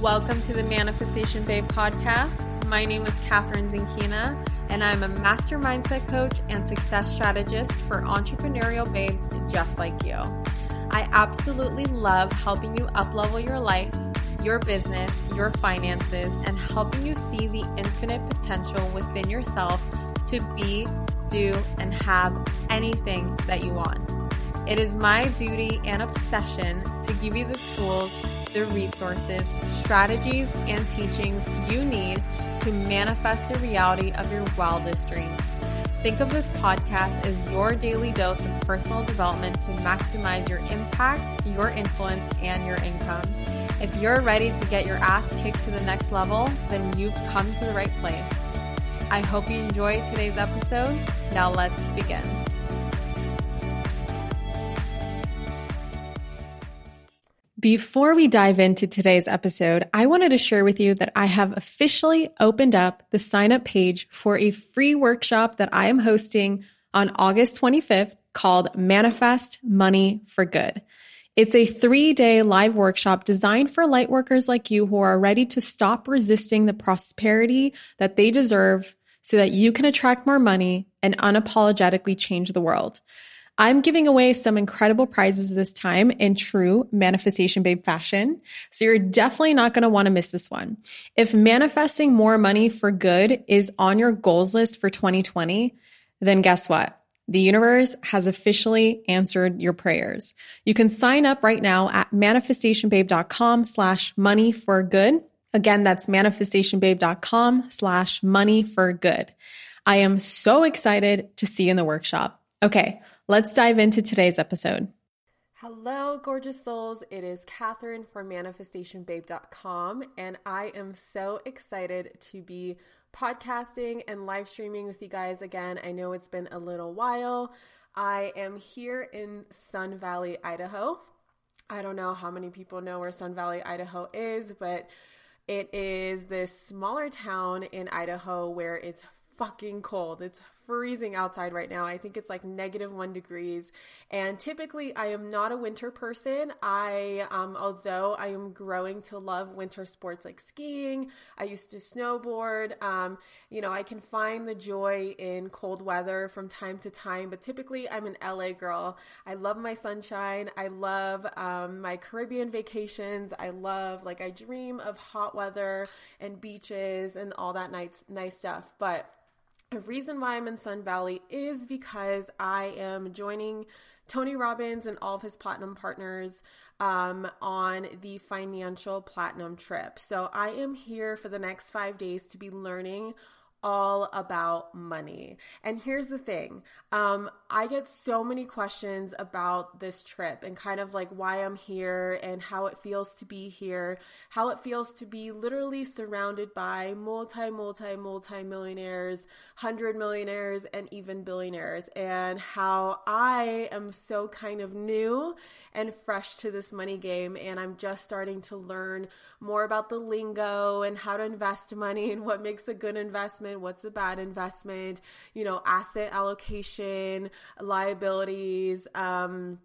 Welcome to the Manifestation Babe podcast. My name is Kathrin Zenkina, and I'm a master mindset coach and success strategist for entrepreneurial babes just like you. I absolutely love helping you uplevel your life, your business, your finances, and helping you see the infinite potential within yourself to be, do, and have anything that you want. It is my duty and obsession to give you the tools the resources, strategies, and teachings you need to manifest the reality of your wildest dreams. Think of this podcast as your daily dose of personal development to maximize your impact, your influence, and your income. If you're ready to get your ass kicked to the next level, then you've come to the right place. I hope you enjoyed today's episode. Now let's begin. Before we dive into today's episode, I wanted to share with you that I have officially opened up the sign up page for a free workshop that I am hosting on August 25th called Manifest Money for Good. It's a three day live workshop designed for light workers like you who are ready to stop resisting the prosperity that they deserve so that you can attract more money and unapologetically change the world. I'm giving away some incredible prizes this time in true Manifestation Babe fashion. So you're definitely not going to want to miss this one. If manifesting more money for good is on your goals list for 2020, then guess what? The universe has officially answered your prayers. You can sign up right now at manifestationbabe.com slash money for good. Again, that's manifestationbabe.com slash money for good. I am so excited to see you in the workshop. Okay. Let's dive into today's episode. Hello, gorgeous souls. It is Kathrin from manifestationbabe.com, and I am so excited to be podcasting and live streaming with you guys again. I know it's been a little while. I am here in Sun Valley, Idaho. I don't know how many people know where Sun Valley, Idaho is, but it is this smaller town in Idaho where it's fucking cold. It's freezing outside right now. I think it's like negative one degrees. And typically, I am not a winter person. I, um, although I am growing to love winter sports like skiing, I used to snowboard. Um, you know, I can find the joy in cold weather from time to time, but typically, I'm an LA girl. I love my sunshine. I love um, my Caribbean vacations. I love, like, I dream of hot weather and beaches and all that nice, nice stuff. But the reason why I'm in Sun Valley is because I am joining Tony Robbins and all of his platinum partners um, on the financial platinum trip. So I am here for the next five days to be learning all about money. And here's the thing um, I get so many questions about this trip and kind of like why I'm here and how it feels to be here, how it feels to be literally surrounded by multi, multi, multi millionaires, hundred millionaires, and even billionaires, and how I am so kind of new and fresh to this money game. And I'm just starting to learn more about the lingo and how to invest money and what makes a good investment investment, what's a bad investment, you know, asset allocation, liabilities, um,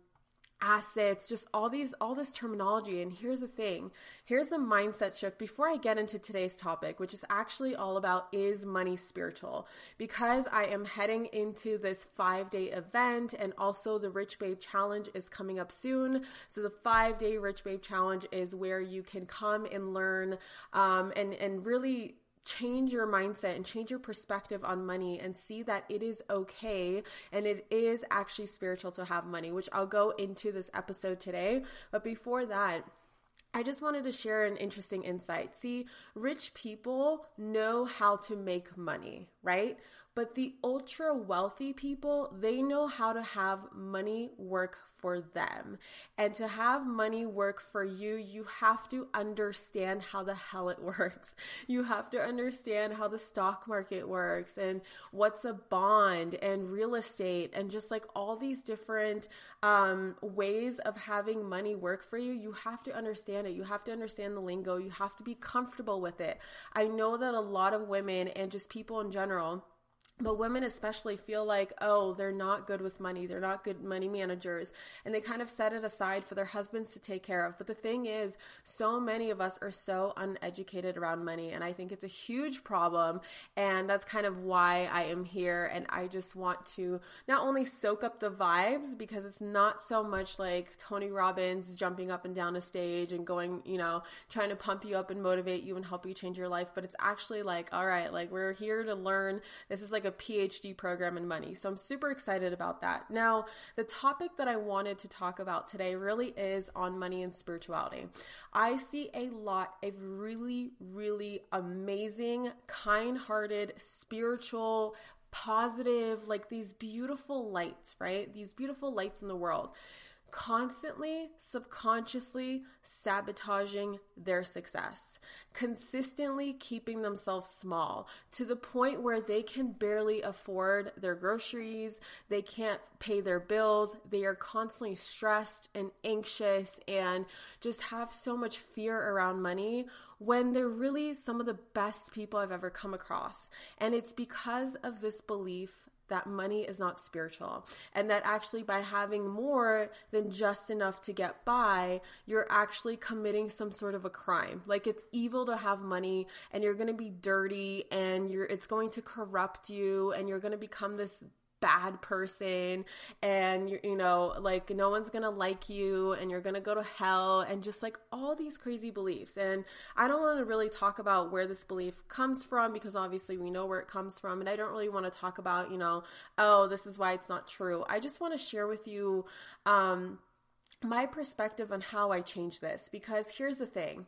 assets just all these all this terminology. And here's the thing here's a mindset shift. Before i get into today's topic which is actually all about is money spiritual? Because i am heading into this 5 day event and also the rich babe challenge is coming up soon. So the 5 day rich babe challenge is where you can come and learn um, and and really change your mindset and change your perspective on money and see that it is okay and it is actually spiritual to have money, which I'll go into this episode today. But before that, I just wanted to share an interesting insight. See, rich people know how to make money, right? But the ultra wealthy people, they know how to have money work for them. And to have money work for you, you have to understand how the hell it works. You have to understand how the stock market works and what's a bond and real estate and just like all these different um, ways of having money work for you. You have to understand it. You have to understand the lingo. You have to be comfortable with it. I know that a lot of women and just people in general but women especially feel like oh they're not good with money. They're not good money managers. And they kind of set it aside for their husbands to take care of. But the thing is so many of us are so uneducated around money. And i think it's a huge problem. And that's kind of why i am here. And i just want to not only soak up the vibes because it's not so much like tony robbins jumping up and down a stage and going you know trying to pump you up and motivate you and help you change your life. But it's actually like all right like we're here to learn. This is like like a PhD program in money. So I'm super excited about that. Now, the topic that I wanted to talk about today really is on money and spirituality. I see a lot of really, really amazing, kind hearted, spiritual, positive, like these beautiful lights, right? These beautiful lights in the world constantly, subconsciously sabotaging their success, consistently keeping themselves small to the point where they can barely afford their groceries, they can't pay their bills, they are constantly stressed and anxious and just have so much fear around money when they're really some of the best people I've ever come across. And it's because of this belief that money is not spiritual and that actually by having more than just enough to get by, you're actually committing some sort of a crime. Like it's evil to have money and you're going to be dirty and you're, it's going to corrupt you and you're going to become this bad person and you you know like no one's gonna like you and you're gonna go to hell and just like all these crazy beliefs. And i don't want to really talk about where this belief comes from because obviously we know where it comes from and i don't really want to talk about you know oh this is why it's not true. I just want to share with you um my perspective on how I change this because here's the thing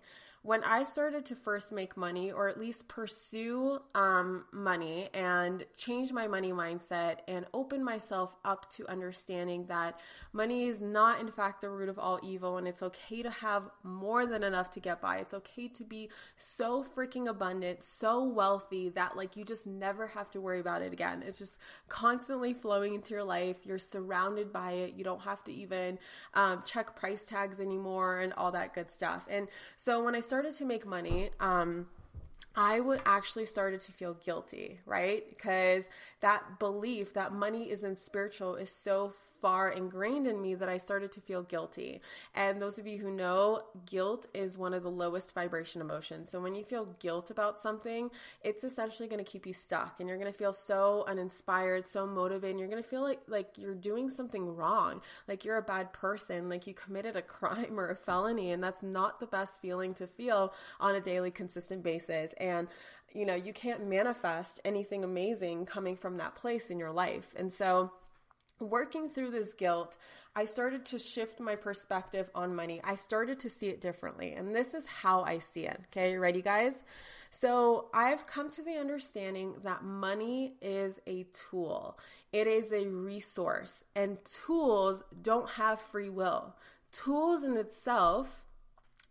when I started to first make money, or at least pursue um, money and change my money mindset and open myself up to understanding that money is not, in fact, the root of all evil, and it's okay to have more than enough to get by. It's okay to be so freaking abundant, so wealthy that like you just never have to worry about it again. It's just constantly flowing into your life. You're surrounded by it. You don't have to even um, check price tags anymore and all that good stuff. And so when I started started to make money, um, I would actually started to feel guilty, right? Because that belief that money isn't spiritual is so far ingrained in me that I started to feel guilty. And those of you who know, guilt is one of the lowest vibration emotions. So when you feel guilt about something, it's essentially going to keep you stuck and you're going to feel so uninspired, so motivated. You're going to feel like like you're doing something wrong, like you're a bad person, like you committed a crime or a felony and that's not the best feeling to feel on a daily consistent basis. And you know, you can't manifest anything amazing coming from that place in your life. And so working through this guilt, I started to shift my perspective on money. I started to see it differently. And this is how I see it. Okay, ready, guys? So I've come to the understanding that money is a tool, it is a resource, and tools don't have free will. Tools in itself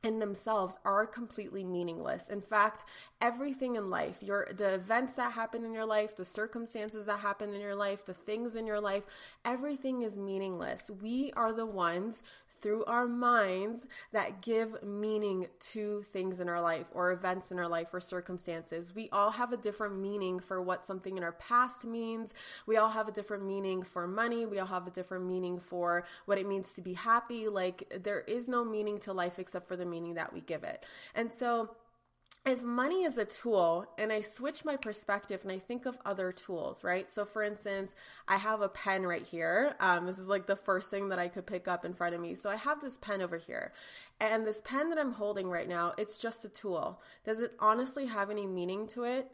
in themselves are completely meaningless. In fact, everything in life, your the events that happen in your life, the circumstances that happen in your life, the things in your life, everything is meaningless. We are the ones through our minds that give meaning to things in our life or events in our life or circumstances. We all have a different meaning for what something in our past means. We all have a different meaning for money. We all have a different meaning for what it means to be happy. Like there is no meaning to life except for the meaning that we give it. And so if money is a tool and I switch my perspective and I think of other tools, right? So, for instance, I have a pen right here. Um, this is like the first thing that I could pick up in front of me. So, I have this pen over here. And this pen that I'm holding right now, it's just a tool. Does it honestly have any meaning to it?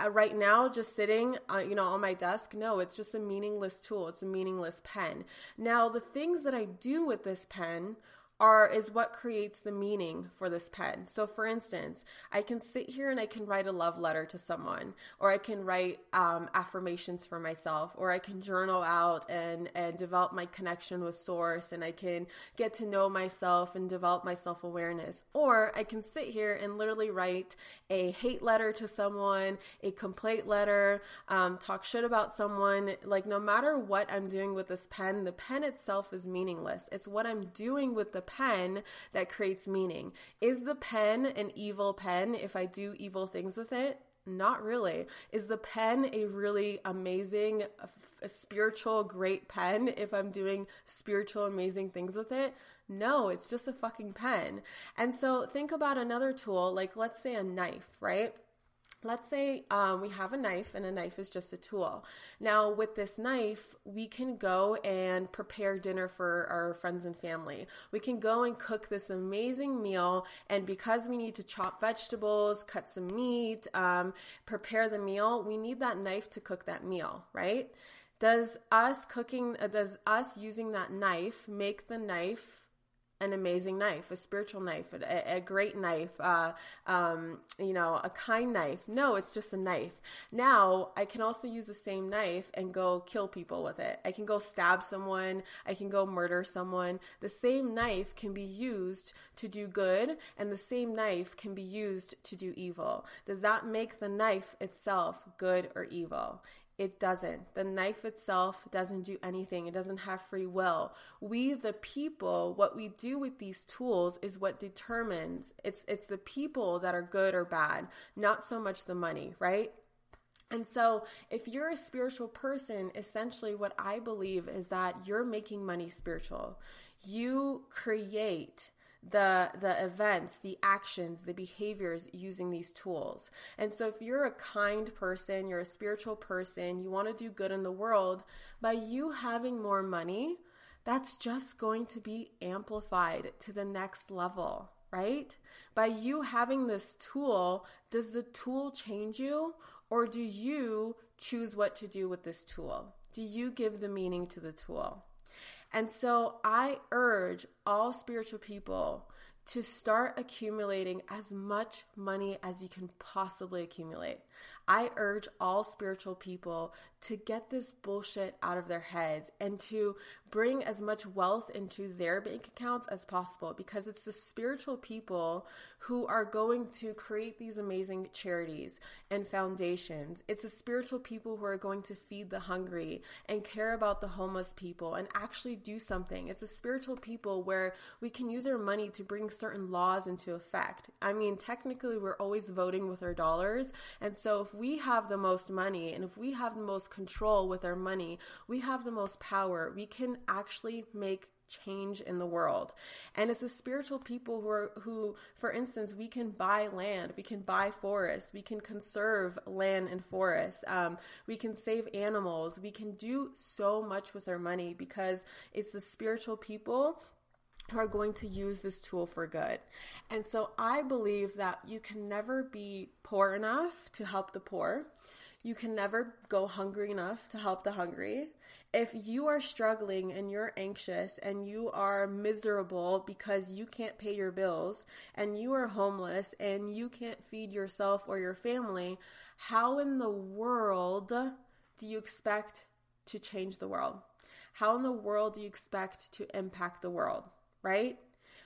Uh, right now just sitting uh, you know on my desk no it's just a meaningless tool it's a meaningless pen now the things that i do with this pen are is what creates the meaning for this pen. So for instance, I can sit here and I can write a love letter to someone, or I can write um, affirmations for myself, or I can journal out and and develop my connection with source, and I can get to know myself and develop my self awareness. Or I can sit here and literally write a hate letter to someone, a complaint letter, um, talk shit about someone. Like no matter what I'm doing with this pen, the pen itself is meaningless. It's what I'm doing with the pen that creates meaning. Is the pen an evil pen if I do evil things with it? Not really. Is the pen a really amazing, a spiritual, great pen if I'm doing spiritual, amazing things with it? No, it's just a fucking pen. And so think about another tool, like let's say a knife, right? Let's say um, we have a knife and a knife is just a tool. Now, with this knife, we can go and prepare dinner for our friends and family. We can go and cook this amazing meal. And because we need to chop vegetables, cut some meat, um, prepare the meal, we need that knife to cook that meal, right? Does us cooking, uh, does us using that knife make the knife an amazing knife, a spiritual knife, a, a great knife, uh, um, you know, a kind knife. No, it's just a knife. Now I can also use the same knife and go kill people with it. I can go stab someone. I can go murder someone. The same knife can be used to do good and the same knife can be used to do evil. Does that make the knife itself good or evil? It doesn't. The knife itself doesn't do anything. It doesn't have free will. We, the people, what we do with these tools is what determines it's, it's the people that are good or bad, not so much the money, right? And so, if you're a spiritual person, essentially what I believe is that you're making money spiritual. You create the the events, the actions, the behaviors using these tools. And so if you're a kind person, you're a spiritual person, you want to do good in the world, by you having more money, that's just going to be amplified to the next level right? By you having this tool, does the tool change you or do you choose what to do with this tool? Do you give the meaning to the tool? And so I urge all spiritual people to start accumulating as much money as you can possibly accumulate. I urge all spiritual people to get this bullshit out of their heads and to bring as much wealth into their bank accounts as possible because it's the spiritual people who are going to create these amazing charities and foundations. It's the spiritual people who are going to feed the hungry and care about the homeless people and actually do something. It's a spiritual people where we can use our money to bring certain laws into effect. I mean, technically, we're always voting with our dollars. And so, if we have the most money and if we have the most control with our money, we have the most power. We can actually make change in the world. And it's the spiritual people who are who for instance we can buy land, we can buy forests, we can conserve land and forests, um, we can save animals, we can do so much with our money because it's the spiritual people who are going to use this tool for good. And so I believe that you can never be poor enough to help the poor. You can never go hungry enough to help the hungry. If you are struggling and you're anxious and you are miserable because you can't pay your bills and you are homeless and you can't feed yourself or your family, how in the world do you expect to change the world? How in the world do you expect to impact the world? Right?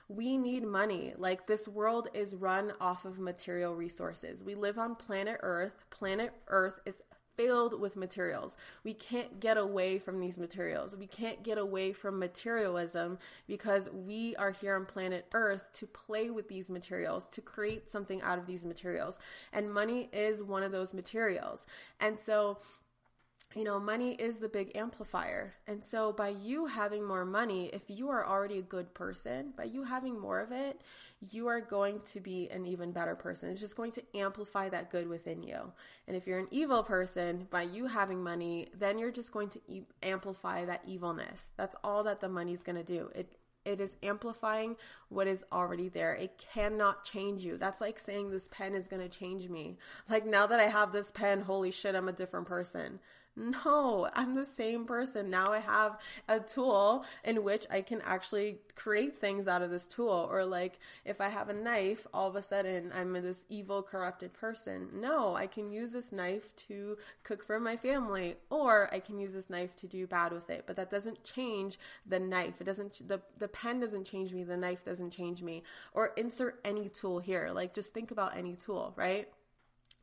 We need money. Like this world is run off of material resources. We live on planet Earth. Planet Earth is filled with materials. We can't get away from these materials. We can't get away from materialism because we are here on planet Earth to play with these materials, to create something out of these materials. And money is one of those materials. And so you know, money is the big amplifier. And so by you having more money, if you are already a good person, by you having more of it, you are going to be an even better person. It's just going to amplify that good within you. And if you're an evil person, by you having money, then you're just going to e- amplify that evilness. That's all that the money's going to do. It it is amplifying what is already there. It cannot change you. That's like saying this pen is going to change me. Like now that I have this pen, holy shit, I'm a different person. No, I'm the same person. Now I have a tool in which I can actually create things out of this tool. Or like if I have a knife, all of a sudden I'm this evil, corrupted person. No, I can use this knife to cook for my family, or I can use this knife to do bad with it. But that doesn't change the knife. It doesn't, the, the pen doesn't change me. The knife doesn't change me. Or insert any tool here. Like just think about any tool, right?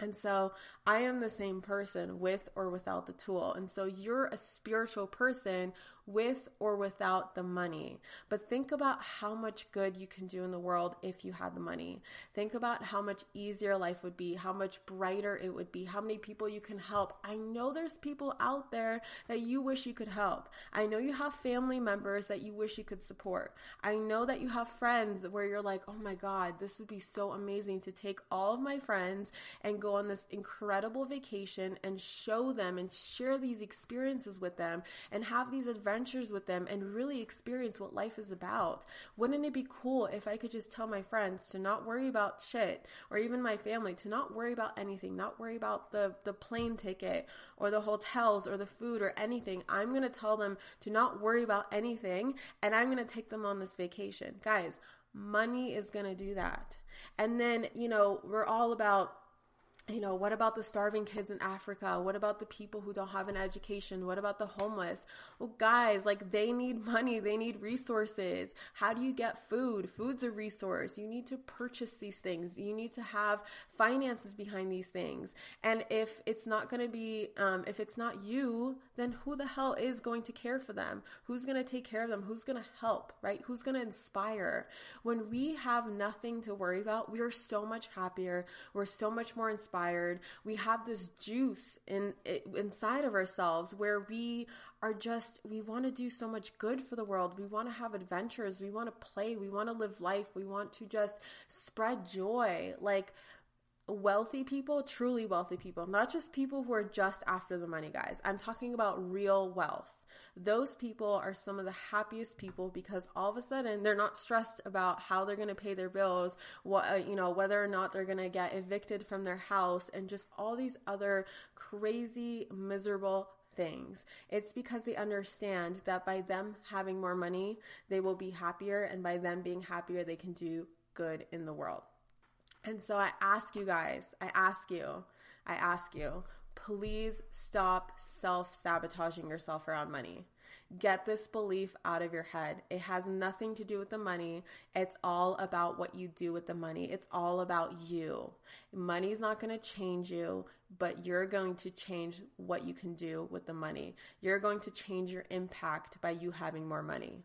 And so I am the same person with or without the tool. And so you're a spiritual person with or without the money. But think about how much good you can do in the world if you had the money. Think about how much easier life would be, how much brighter it would be, how many people you can help. I know there's people out there that you wish you could help. I know you have family members that you wish you could support. I know that you have friends where you're like, oh my God, this would be so amazing to take all of my friends and go on this incredible vacation and show them and share these experiences with them and have these adventures with them and really experience what life is about. Wouldn't it be cool if I could just tell my friends to not worry about shit or even my family to not worry about anything, not worry about the, the plane ticket or the hotels or the food or anything. I'm going to tell them to not worry about anything and I'm going to take them on this vacation. Guys, money is going to do that. And then, you know, we're all about you know, what about the starving kids in Africa? What about the people who don't have an education? What about the homeless? Well, guys, like they need money, they need resources. How do you get food? Food's a resource. You need to purchase these things, you need to have finances behind these things. And if it's not going to be, um, if it's not you, then who the hell is going to care for them? Who's going to take care of them? Who's going to help, right? Who's going to inspire? When we have nothing to worry about, we are so much happier. We're so much more inspired inspired. We have this juice in inside of ourselves where we are just we want to do so much good for the world. We want to have adventures, we want to play, we want to live life, we want to just spread joy. Like wealthy people, truly wealthy people, not just people who are just after the money, guys. I'm talking about real wealth. Those people are some of the happiest people because all of a sudden they're not stressed about how they're going to pay their bills, what uh, you know, whether or not they're going to get evicted from their house and just all these other crazy miserable things. It's because they understand that by them having more money, they will be happier and by them being happier, they can do good in the world. And so I ask you guys, I ask you, I ask you, please stop self sabotaging yourself around money. Get this belief out of your head. It has nothing to do with the money. It's all about what you do with the money. It's all about you. Money's not going to change you, but you're going to change what you can do with the money. You're going to change your impact by you having more money.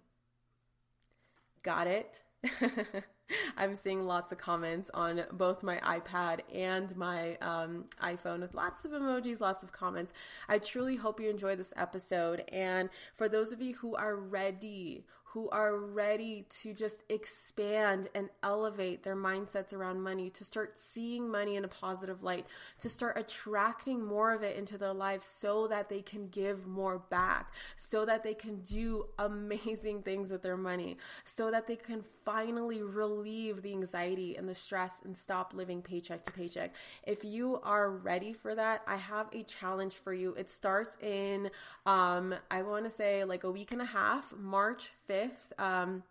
Got it? I'm seeing lots of comments on both my iPad and my um, iPhone with lots of emojis, lots of comments. I truly hope you enjoy this episode. And for those of you who are ready, who are ready to just expand and elevate their mindsets around money, to start seeing money in a positive light, to start attracting more of it into their lives so that they can give more back, so that they can do amazing things with their money, so that they can finally relieve the anxiety and the stress and stop living paycheck to paycheck. If you are ready for that, I have a challenge for you. It starts in, um, I want to say like a week and a half, March 5th. Um,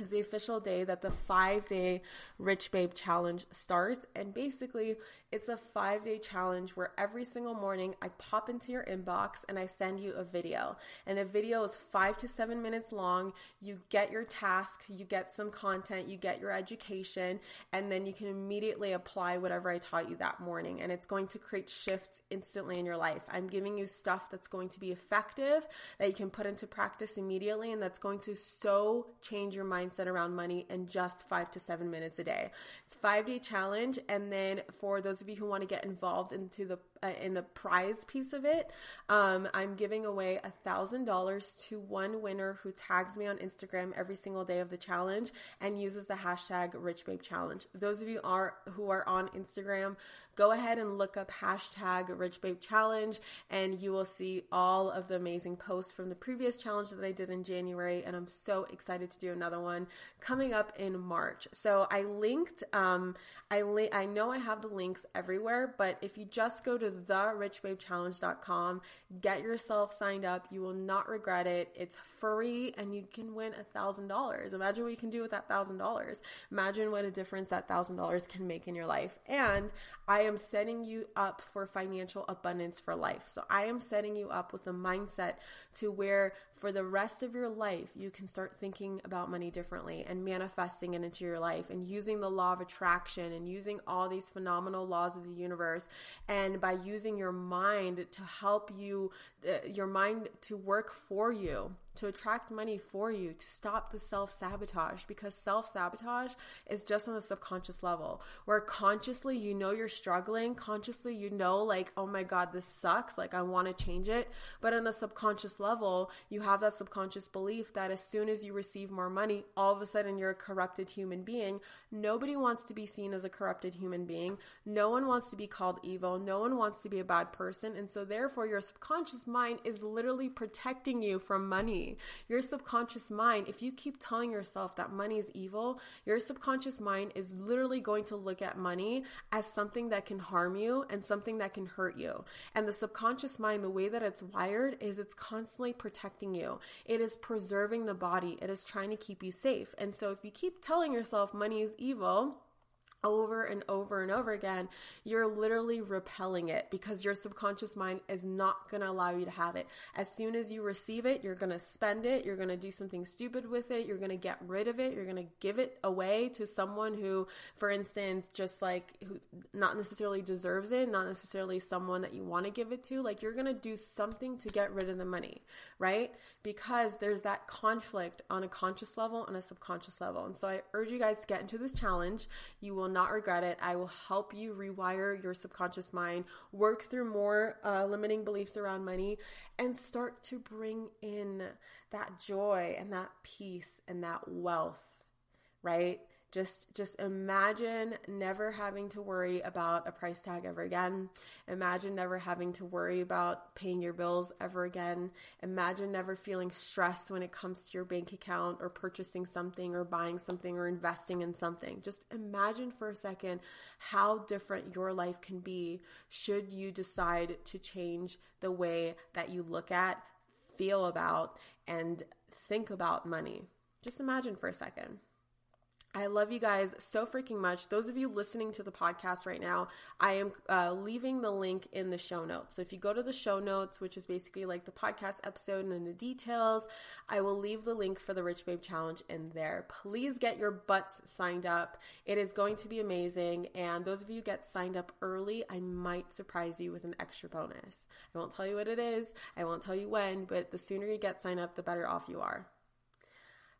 is the official day that the five day Rich Babe Challenge starts. And basically, it's a five day challenge where every single morning I pop into your inbox and I send you a video. And the video is five to seven minutes long. You get your task, you get some content, you get your education, and then you can immediately apply whatever I taught you that morning. And it's going to create shifts instantly in your life. I'm giving you stuff that's going to be effective, that you can put into practice immediately, and that's going to so change your mind mindset around money in just five to seven minutes a day. It's five day challenge. And then for those of you who want to get involved into the uh, in the prize piece of it, um, I'm giving away a thousand dollars to one winner who tags me on Instagram every single day of the challenge and uses the hashtag Rich Babe Challenge. Those of you are who are on Instagram, go ahead and look up hashtag Rich Babe Challenge, and you will see all of the amazing posts from the previous challenge that I did in January. And I'm so excited to do another one coming up in March. So I linked. Um, I li- I know I have the links everywhere, but if you just go to therichbabechallenge.com, get yourself signed up. You will not regret it. It's free, and you can win a thousand dollars. Imagine what you can do with that thousand dollars. Imagine what a difference that thousand dollars can make in your life. And I am setting you up for financial abundance for life. So I am setting you up with a mindset to where for the rest of your life, you can start thinking about money differently and manifesting it into your life and using the law of attraction and using all these phenomenal laws of the universe. And by using your mind to help you, uh, your mind to work for you to attract money for you, to stop the self sabotage because self sabotage is just on a subconscious level where consciously you know you're struggling, consciously you know, like, oh my God, this sucks, like, I want to change it. But on a subconscious level, you have that subconscious belief that as soon as you receive more money, all of a sudden you're a corrupted human being. Nobody wants to be seen as a corrupted human being. No one wants to be called evil. No one wants to be a bad person. And so, therefore, your subconscious mind is literally protecting you from money. Your subconscious mind, if you keep telling yourself that money is evil, your subconscious mind is literally going to look at money as something that can harm you and something that can hurt you. And the subconscious mind, the way that it's wired, is it's constantly protecting you. It is preserving the body, it is trying to keep you safe. And so, if you keep telling yourself money is evil, over and over and over again, you're literally repelling it because your subconscious mind is not going to allow you to have it. As soon as you receive it, you're going to spend it, you're going to do something stupid with it, you're going to get rid of it, you're going to give it away to someone who, for instance, just like who not necessarily deserves it, not necessarily someone that you want to give it to. Like you're going to do something to get rid of the money, right? Because there's that conflict on a conscious level and a subconscious level. And so I urge you guys to get into this challenge. You will not regret it. I will help you rewire your subconscious mind, work through more uh, limiting beliefs around money, and start to bring in that joy and that peace and that wealth, right? Just just imagine never having to worry about a price tag ever again. Imagine never having to worry about paying your bills ever again. Imagine never feeling stressed when it comes to your bank account or purchasing something or buying something or investing in something. Just imagine for a second how different your life can be should you decide to change the way that you look at, feel about and think about money. Just imagine for a second. I love you guys so freaking much. Those of you listening to the podcast right now, I am uh, leaving the link in the show notes. So if you go to the show notes, which is basically like the podcast episode and then the details, I will leave the link for the Rich Babe Challenge in there. Please get your butts signed up. It is going to be amazing. And those of you get signed up early, I might surprise you with an extra bonus. I won't tell you what it is, I won't tell you when, but the sooner you get signed up, the better off you are.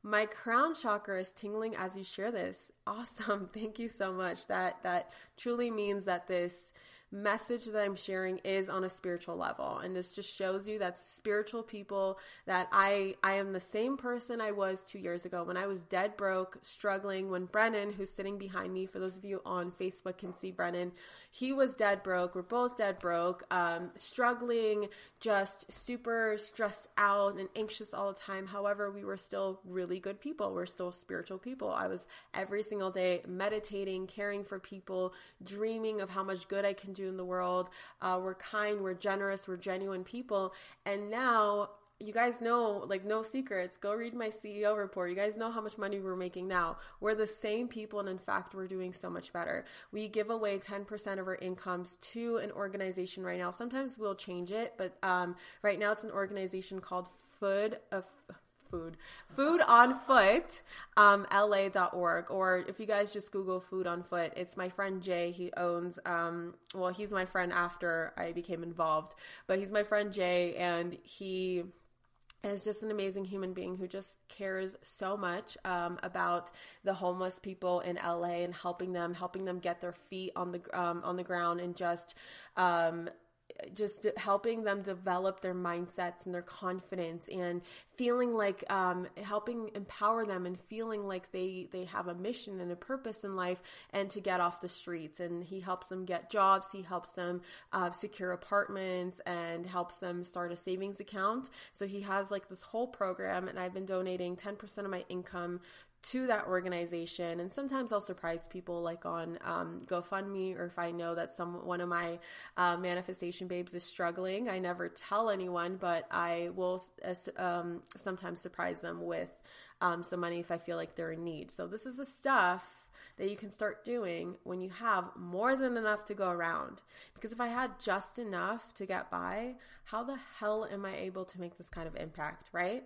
My crown chakra is tingling as you share this. Awesome. Thank you so much. That that truly means that this message that I'm sharing is on a spiritual level. And this just shows you that spiritual people that I I am the same person I was 2 years ago when I was dead broke, struggling when Brennan who's sitting behind me for those of you on Facebook can see Brennan, he was dead broke. We're both dead broke, um, struggling, just super stressed out and anxious all the time. However, we were still really good people. We're still spiritual people. I was every single day meditating, caring for people, dreaming of how much good I can do in the world. Uh, we're kind, we're generous, we're genuine people. And now you guys know, like, no secrets. Go read my CEO report. You guys know how much money we're making now. We're the same people, and in fact, we're doing so much better. We give away 10% of our incomes to an organization right now. Sometimes we'll change it, but um, right now it's an organization called Food of food. Food on foot um, la.org or if you guys just google food on foot it's my friend jay. He owns um, well he's my friend after i became involved but he's my friend jay and he is just an amazing human being who just cares so much um, about the homeless people in LA and helping them, helping them get their feet on the um, on the ground, and just um, just helping them develop their mindsets and their confidence and feeling like um, helping empower them and feeling like they they have a mission and a purpose in life and to get off the streets. And he helps them get jobs. He helps them uh, secure apartments and helps them start a savings account. So he has like this whole program and i've been donating 10% of my income to that organization. And sometimes I'll surprise people like on um, GoFundMe or if I know that some one of my uh, manifestation babes is struggling. I never tell anyone, but I will um, sometimes surprise them with um, some money if I feel like they're in need. So this is the stuff that you can start doing when you have more than enough to go around. Because if I had just enough to get by, how the hell am I able to make this kind of impact, right?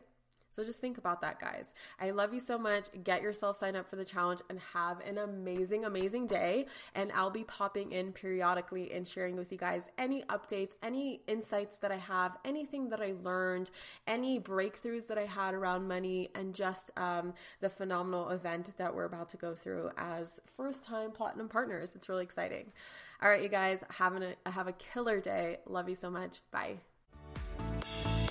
So just think about that, guys. I love you so much. Get yourself signed up for the challenge and have an amazing, amazing day. And I'll be popping in periodically and sharing with you guys any updates, any insights that I have, anything that I learned, any breakthroughs that I had around money, and just um, the phenomenal event that we're about to go through as first time platinum partners. It's really exciting. All right, you guys, having a have a killer day. Love you so much. Bye.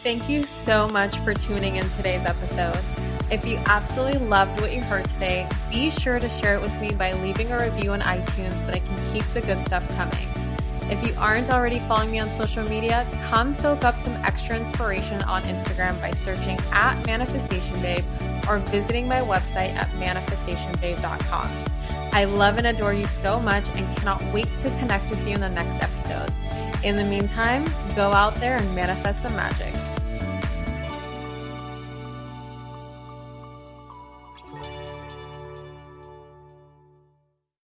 Thank you so much for tuning in today's episode. If you absolutely loved what you heard today, be sure to share it with me by leaving a review on iTunes so that I can keep the good stuff coming. If you aren't already following me on social media, come soak up some extra inspiration on Instagram by searching at Manifestation Babe or visiting my website at manifestationbabe.com. I love and adore you so much and cannot wait to connect with you in the next episode. In the meantime, go out there and manifest some magic.